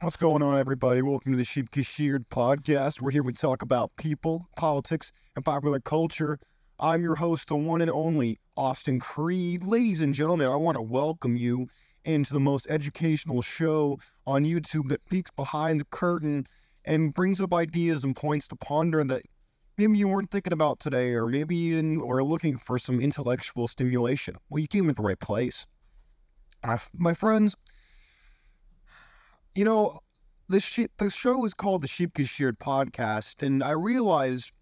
What's going on, everybody? Welcome to the Sheep Sheared podcast. We're here to talk about people, politics, and popular culture. I'm your host, the one and only Austin Creed. Ladies and gentlemen, I want to welcome you into the most educational show on YouTube that peeks behind the curtain and brings up ideas and points to ponder that maybe you weren't thinking about today, or maybe you were looking for some intellectual stimulation. Well, you came to the right place. My, my friends, you know, the the show is called the Sheep Sheared podcast, and I realized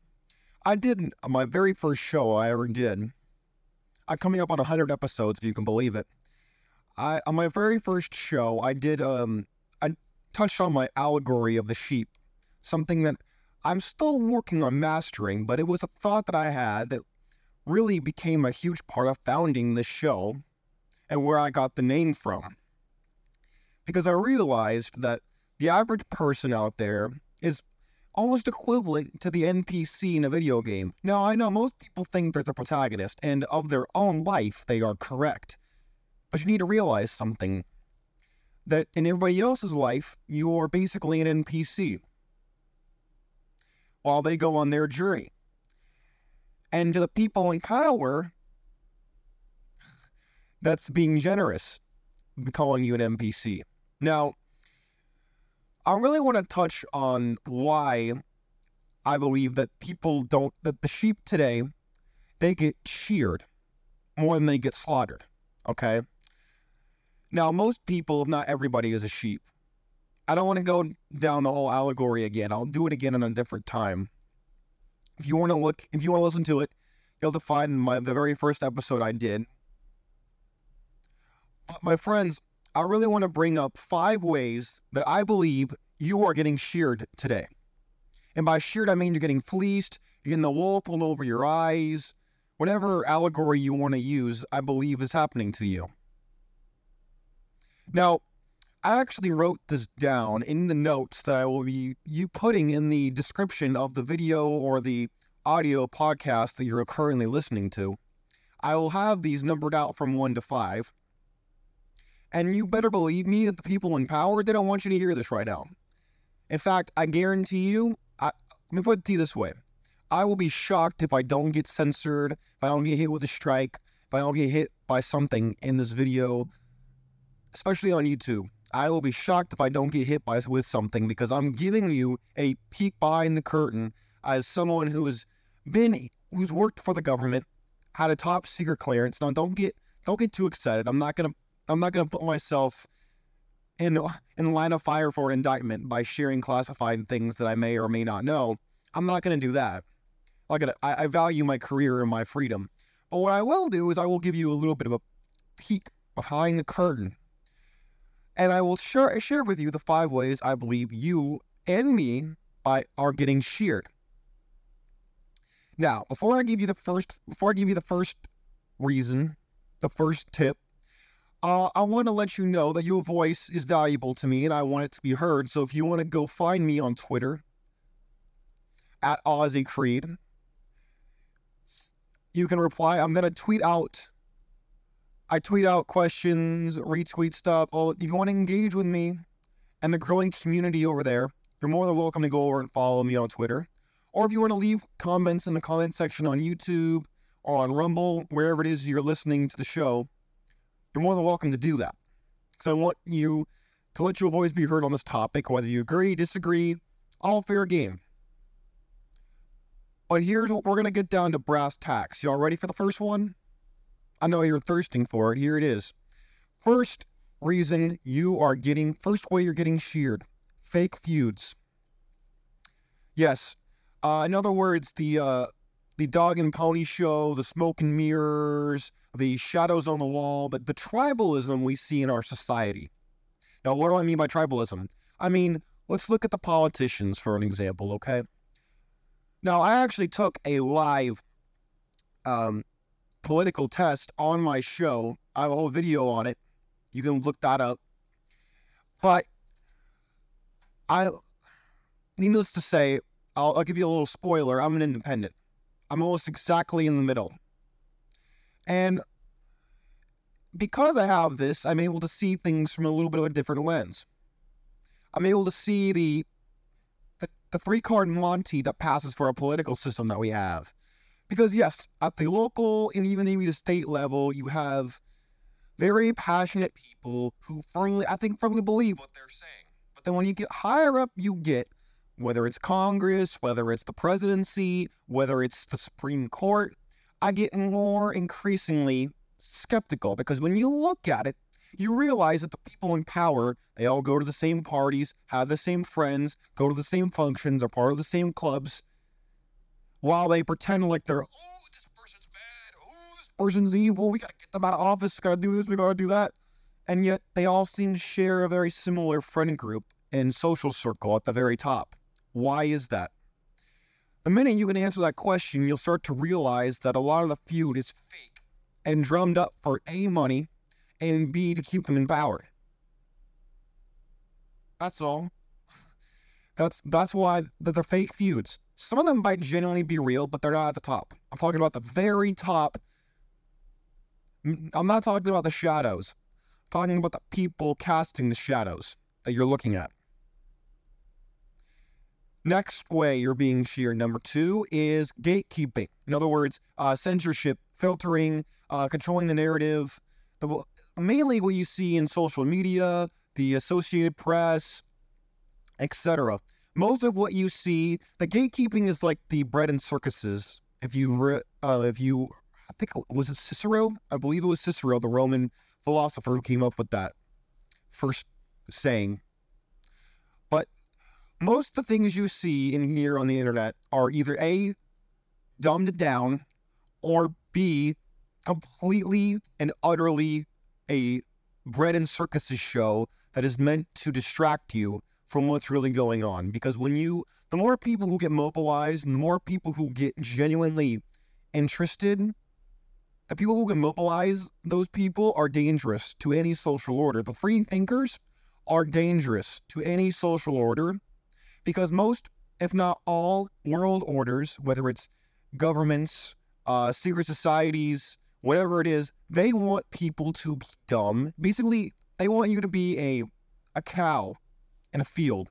I did my very first show I ever did. I'm coming up on hundred episodes, if you can believe it. I on my very first show, I did um I touched on my allegory of the sheep, something that I'm still working on mastering, but it was a thought that I had that really became a huge part of founding this show and where I got the name from because I realized that the average person out there is almost equivalent to the NPC in a video game. Now, I know most people think they're the protagonist, and of their own life, they are correct. But you need to realize something that in everybody else's life, you're basically an NPC while they go on their journey. And to the people in power, that's being generous, calling you an NPC. Now, I really want to touch on why I believe that people don't, that the sheep today, they get sheared more than they get slaughtered. Okay. Now, most people, if not everybody, is a sheep. I don't want to go down the whole allegory again. I'll do it again in a different time. If you want to look, if you want to listen to it, you'll have to find my the very first episode I did. But my friends, I really want to bring up five ways that I believe you are getting sheared today. And by sheared, I mean you're getting fleeced, you're getting the wool pulled over your eyes, whatever allegory you want to use, I believe is happening to you. Now, I actually wrote this down in the notes that I will be you putting in the description of the video or the audio podcast that you're currently listening to. I will have these numbered out from 1 to 5. And you better believe me that the people in power, they don't want you to hear this right now. In fact, I guarantee you, I, let me put it to you this way. I will be shocked if I don't get censored, if I don't get hit with a strike, if I don't get hit by something in this video, especially on YouTube. I will be shocked if I don't get hit by with something because I'm giving you a peek behind the curtain as someone who has been who's worked for the government, had a top secret clearance. Now don't get don't get too excited. I'm not gonna I'm not going to put myself in in line of fire for an indictment by sharing classified things that I may or may not know. I'm not going to do that. Like I, I value my career and my freedom. But what I will do is I will give you a little bit of a peek behind the curtain, and I will share share with you the five ways I believe you and me by are getting sheared. Now, before I give you the first, before I give you the first reason, the first tip, uh, I want to let you know that your voice is valuable to me and I want it to be heard. So if you want to go find me on Twitter at Aussie Creed, you can reply. I'm going to tweet out. I tweet out questions, retweet stuff. All if you want to engage with me and the growing community over there, you're more than welcome to go over and follow me on Twitter. Or if you want to leave comments in the comment section on YouTube or on Rumble, wherever it is you're listening to the show, you're more than welcome to do that. So I want you to let your voice be heard on this topic, whether you agree, disagree, all fair game. But here's what we're going to get down to brass tacks. Y'all ready for the first one? I know you're thirsting for it. Here it is. First reason you are getting, first way you're getting sheared fake feuds. Yes. Uh, in other words, the uh, the dog and pony show, the smoke and mirrors, the shadows on the wall, but the tribalism we see in our society. Now, what do I mean by tribalism? I mean, let's look at the politicians for an example, okay? Now, I actually took a live um, political test on my show. I have a whole video on it. You can look that up. But I, needless to say, I'll, I'll give you a little spoiler. I'm an independent. I'm almost exactly in the middle. And because I have this, I'm able to see things from a little bit of a different lens. I'm able to see the the, the three card Monty that passes for a political system that we have. Because yes, at the local and even maybe the state level, you have very passionate people who firmly, I think, firmly believe what they're saying. But then when you get higher up, you get whether it's Congress, whether it's the presidency, whether it's the Supreme Court, I get more increasingly skeptical because when you look at it, you realize that the people in power, they all go to the same parties, have the same friends, go to the same functions, are part of the same clubs, while they pretend like they're, oh, this person's bad, oh, this person's evil, we gotta get them out of office, we gotta do this, we gotta do that. And yet they all seem to share a very similar friend group and social circle at the very top. Why is that? The minute you can answer that question, you'll start to realize that a lot of the feud is fake and drummed up for A, money, and B, to keep them in power. That's all. That's that's why they're fake feuds. Some of them might genuinely be real, but they're not at the top. I'm talking about the very top. I'm not talking about the shadows. I'm talking about the people casting the shadows that you're looking at. Next way you're being sheared, number two, is gatekeeping. In other words, uh, censorship, filtering, uh, controlling the narrative. The, mainly what you see in social media, the Associated Press, etc. Most of what you see, the gatekeeping is like the bread and circuses. If you, uh, if you, I think was it Cicero? I believe it was Cicero, the Roman philosopher, who came up with that first saying most of the things you see and hear on the internet are either A, dumbed down, or B, completely and utterly a bread and circuses show that is meant to distract you from what's really going on. Because when you, the more people who get mobilized, the more people who get genuinely interested, the people who can mobilize those people are dangerous to any social order. The free thinkers are dangerous to any social order because most, if not all, world orders, whether it's governments, uh, secret societies, whatever it is, they want people to be dumb. Basically, they want you to be a a cow in a field.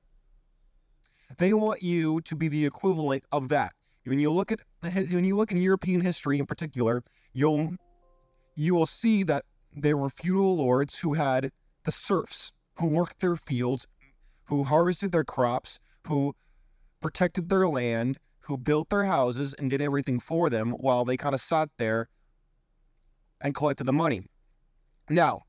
They want you to be the equivalent of that. When you look at when you look at European history in particular, you'll you will see that there were feudal lords who had the serfs who worked their fields, who harvested their crops, who protected their land, who built their houses and did everything for them while they kind of sat there and collected the money. Now,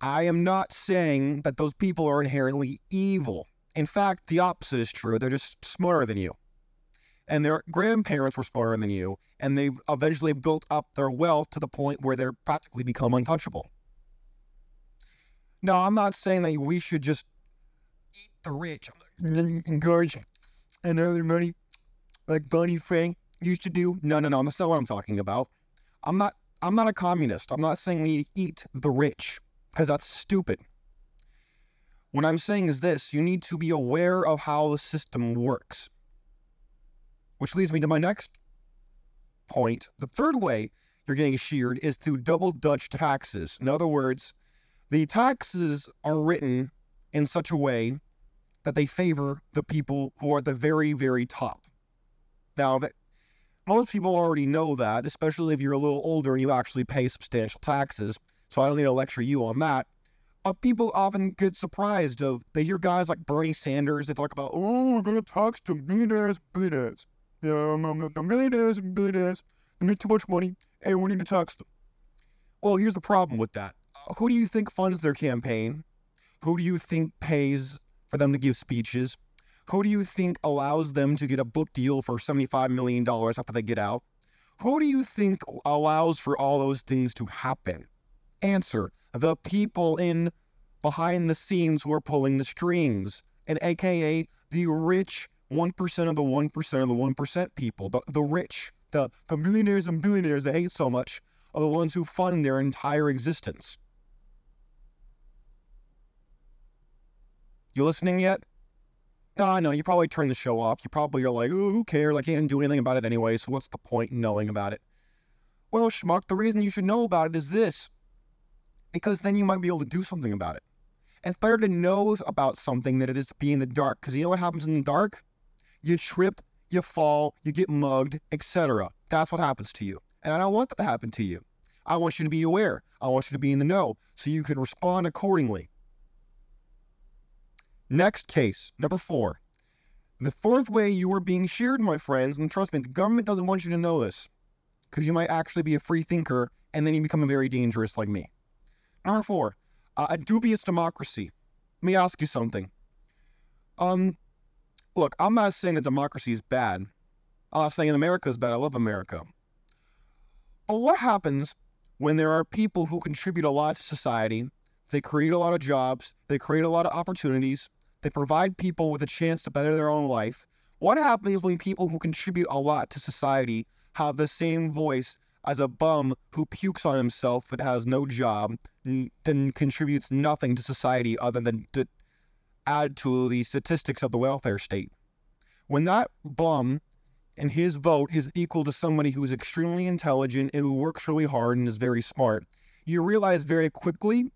I am not saying that those people are inherently evil. In fact, the opposite is true. They're just smarter than you. And their grandparents were smarter than you, and they eventually built up their wealth to the point where they're practically become untouchable. Now, I'm not saying that we should just eat the rich and then encourage another money like Barney Frank used to do. No, no, no. That's not what I'm talking about. I'm not. I'm not a communist. I'm not saying we need to eat the rich because that's stupid. What I'm saying is this: you need to be aware of how the system works. Which leads me to my next point. The third way you're getting sheared is through double Dutch taxes. In other words, the taxes are written in such a way that they favor the people who are at the very, very top. Now, that, most people already know that, especially if you're a little older and you actually pay substantial taxes. So I don't need to lecture you on that. But people often get surprised of they hear guys like Bernie Sanders. They talk about, oh, we're gonna tax the millionaires, billionaires. Yeah, um, um, the millionaires and billionaires. They make too much money. Hey, we need to tax them. Well, here's the problem with that. Uh, who do you think funds their campaign? Who do you think pays for them to give speeches? Who do you think allows them to get a book deal for $75 million after they get out? Who do you think allows for all those things to happen? Answer the people in behind the scenes who are pulling the strings, and aka the rich 1% of the 1% of the 1% people, the, the rich, the, the millionaires and billionaires they hate so much, are the ones who fund their entire existence. You listening yet? No, I know. You probably turned the show off. You probably are like, oh, who cares? I can't do anything about it anyway, so what's the point in knowing about it? Well, Schmuck, the reason you should know about it is this. Because then you might be able to do something about it. And It's better to know about something than it is to be in the dark. Because you know what happens in the dark? You trip, you fall, you get mugged, etc. That's what happens to you. And I don't want that to happen to you. I want you to be aware. I want you to be in the know so you can respond accordingly. Next case, number four. The fourth way you are being sheared, my friends, and trust me, the government doesn't want you to know this because you might actually be a free thinker and then you become very dangerous like me. Number four, uh, a dubious democracy. Let me ask you something. Um, look, I'm not saying that democracy is bad. I'm not saying America is bad. I love America. But what happens when there are people who contribute a lot to society? They create a lot of jobs. They create a lot of opportunities. They provide people with a chance to better their own life. What happens when people who contribute a lot to society have the same voice as a bum who pukes on himself and has no job and then contributes nothing to society other than to add to the statistics of the welfare state. When that bum and his vote is equal to somebody who is extremely intelligent and who works really hard and is very smart, you realize very quickly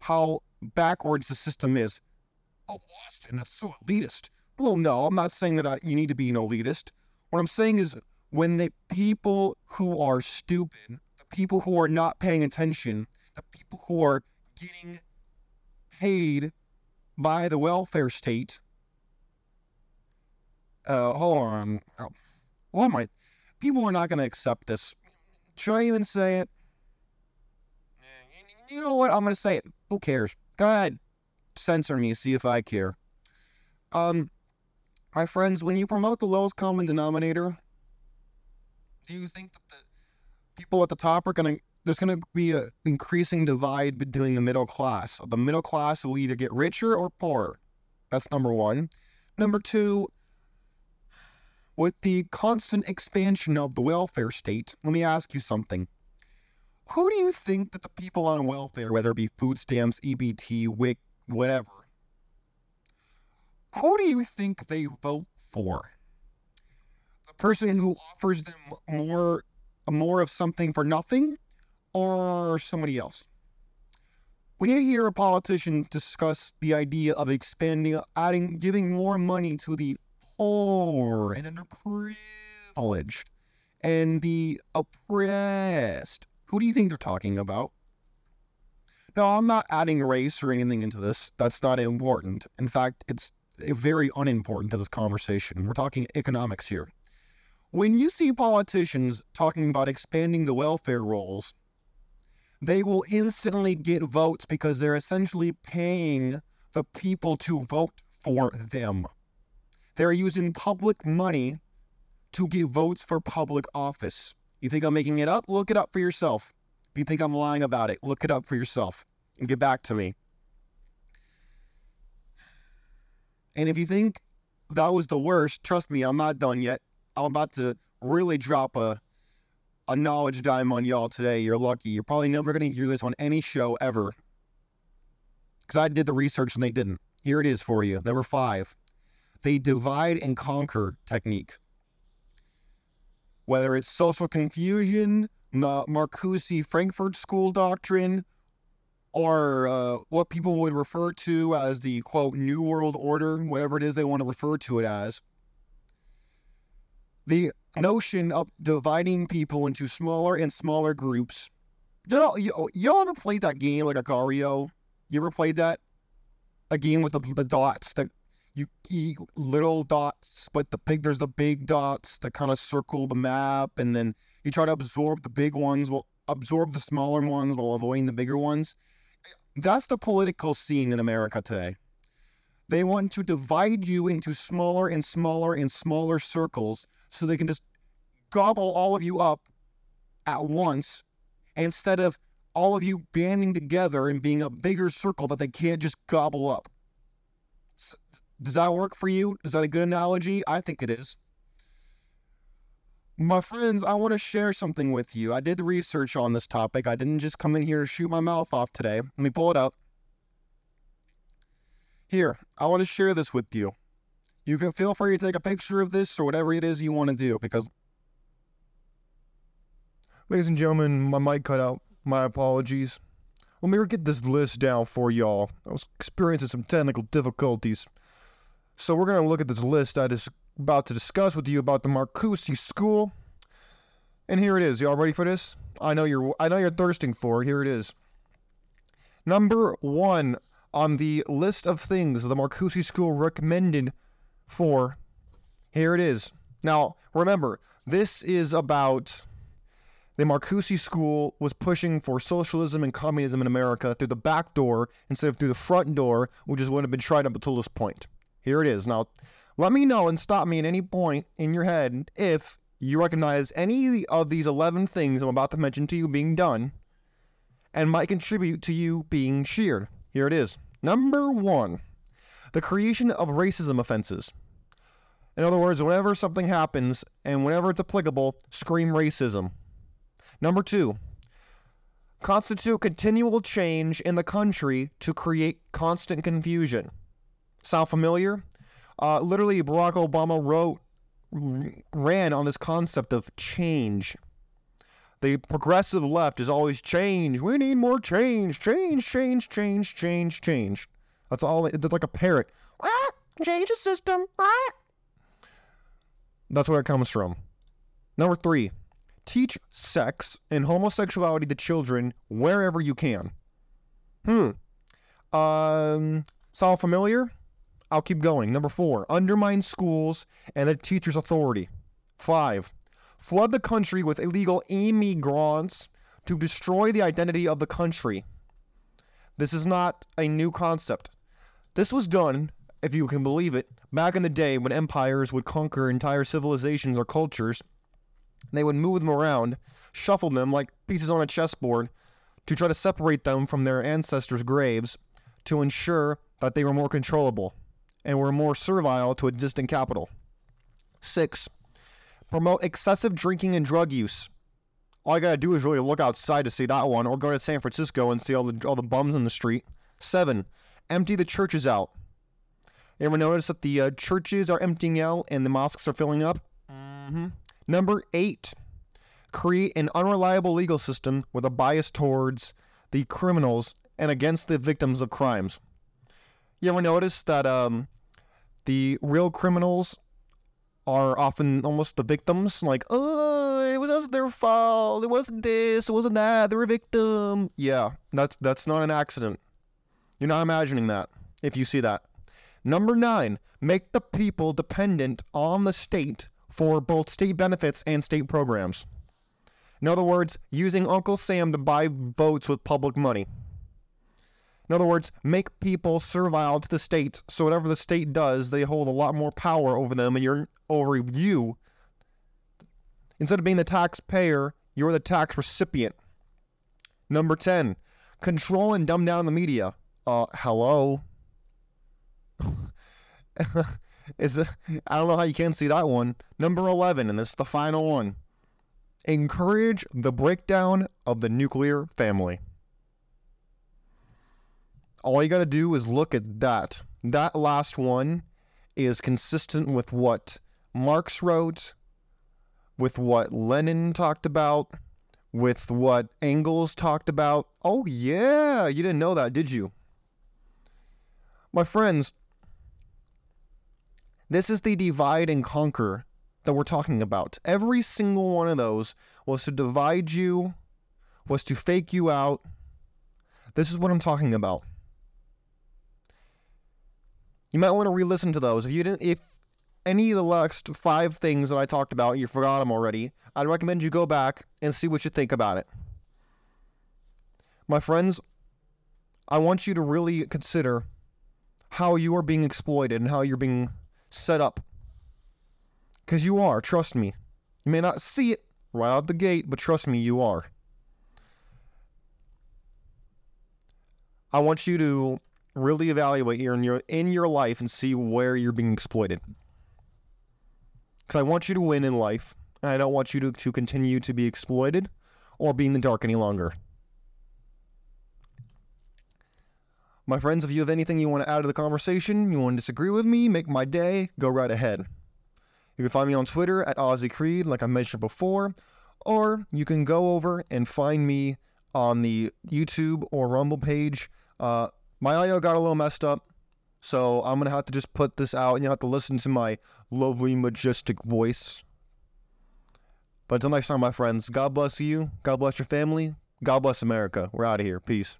how backwards the system is. Oh, Austin, that's so elitist. Well, no, I'm not saying that I, you need to be an elitist. What I'm saying is when the people who are stupid, the people who are not paying attention, the people who are getting paid by the welfare state. Uh, hold on. Oh, what am I? People are not going to accept this. Should I even say it? You know what? I'm going to say it. Who cares? Go ahead. Censor me. See if I care. Um, my friends, when you promote the lowest common denominator, do you think that the people at the top are going to there's going to be an increasing divide between the middle class. The middle class will either get richer or poorer. That's number one. Number two, with the constant expansion of the welfare state, let me ask you something. Who do you think that the people on welfare, whether it be food stamps, EBT, WIC, whatever, who do you think they vote for? the person who offers them more more of something for nothing or somebody else. When you hear a politician discuss the idea of expanding, adding, giving more money to the poor and underprivileged and the oppressed, who do you think they're talking about? No, I'm not adding race or anything into this. That's not important. In fact, it's eh, very unimportant to this conversation. We're talking economics here. When you see politicians talking about expanding the welfare rolls, they will instantly get votes because they're essentially paying the people to vote for them. They're using public money to get votes for public office. You think I'm making it up? Look it up for yourself. If you think I'm lying about it, look it up for yourself and get back to me. And if you think that was the worst, trust me, I'm not done yet. I'm about to really drop a a knowledge dime on y'all today. You're lucky. You're probably never going to hear this on any show ever. Because I did the research and they didn't. Here it is for you. Number five, the divide and conquer technique. Whether it's social confusion, Marcuse Frankfurt School doctrine, or uh, what people would refer to as the quote New World Order, whatever it is they want to refer to it as the notion of dividing people into smaller and smaller groups. Know, you, you ever played that game like Agar.io? You ever played that? A game with the, the dots that you eat little dots, but the big there's the big dots that kind of circle the map, and then you try to absorb the big ones, will absorb the smaller ones while avoiding the bigger ones. That's the political scene in America today. They want to divide you into smaller and smaller and smaller circles so they can just gobble all of you up at once instead of all of you banding together and being a bigger circle that they can't just gobble up. Does that work for you? Is that a good analogy? I think it is. My friends, I want to share something with you. I did research on this topic. I didn't just come in here to shoot my mouth off today. Let me pull it up. Here, I want to share this with you. You can feel free to take a picture of this or whatever it is you want to do because. Ladies and gentlemen, my mic cut out. My apologies. let me get this list down for y'all. I was experiencing some technical difficulties. So we're going to look at this list I is about to discuss with you about the Marcuse School. And here it is. Y'all ready for this? I know you're I know you're thirsting for it. Here it is. Number 1 on the list of things the Marcuse School recommended for. Here it is. Now, remember, this is about the Marcuse School was pushing for socialism and communism in America through the back door instead of through the front door, which is what had been tried up until this point. Here it is. Now, let me know and stop me at any point in your head if you recognize any of these 11 things I'm about to mention to you being done and might contribute to you being sheared. Here it is. Number one, the creation of racism offenses. In other words, whenever something happens and whenever it's applicable, scream racism. Number two, constitute continual change in the country to create constant confusion. Sound familiar? Uh, literally, Barack Obama wrote, ran on this concept of change. The progressive left is always change. We need more change. Change, change, change, change, change. That's all. It's like a parrot. Ah, change the system. Ah. That's where it comes from. Number three, teach sex and homosexuality to children wherever you can. Hmm. Um, sound familiar? I'll keep going. Number four, undermine schools and the teacher's authority. Five, flood the country with illegal immigrants to destroy the identity of the country. This is not a new concept. This was done, if you can believe it, back in the day when empires would conquer entire civilizations or cultures. They would move them around, shuffle them like pieces on a chessboard to try to separate them from their ancestors' graves to ensure that they were more controllable and were more servile to a distant capital. Six, promote excessive drinking and drug use. All you gotta do is really look outside to see that one, or go to San Francisco and see all the all the bums in the street. Seven, empty the churches out. You ever notice that the uh, churches are emptying out and the mosques are filling up? Mm-hmm. Number eight, create an unreliable legal system with a bias towards the criminals and against the victims of crimes. You ever notice that um, the real criminals are often almost the victims. Like, oh, it was their fault. It wasn't this. It wasn't that. They're a victim. Yeah, that's that's not an accident. You're not imagining that if you see that. Number nine, make the people dependent on the state for both state benefits and state programs. In other words, using Uncle Sam to buy votes with public money. In other words, make people servile to the state, so whatever the state does, they hold a lot more power over them, and you're over you. Instead of being the taxpayer, you're the tax recipient. Number ten, control and dumb down the media. Uh, hello. is a, I don't know how you can see that one. Number eleven, and this is the final one. Encourage the breakdown of the nuclear family all you got to do is look at that. That last one is consistent with what Marx wrote, with what Lenin talked about, with what Engels talked about. Oh, yeah, you didn't know that, did you? My friends, this is the divide and conquer that we're talking about. Every single one of those was to divide you, was to fake you out. This is what I'm talking about. You might want to re-listen to those. If you didn't, if any of the last five things that I talked about, you forgot them already, I'd recommend you go back and see what you think about it. My friends, I want you to really consider how you are being exploited and how you're being set up. Because you are, trust me. You may not see it right out the gate, but trust me, you are. I want you to really evaluate your in your in your life and see where you're being exploited. Because I want you to win in life, and I don't want you to, to continue to be exploited or be in the dark any longer. My friends, if you have anything you want to add to the conversation, you want to disagree with me, make my day, go right ahead. You can find me on Twitter at Ozzy Creed, like I mentioned before, or you can go over and find me on the YouTube or Rumble page. Uh, my audio got a little messed up, so I'm gonna have to just put this out, and you have to listen to my lovely, majestic voice. But until next time, my friends, God bless you. God bless your family. God bless America. We're out of here. Peace.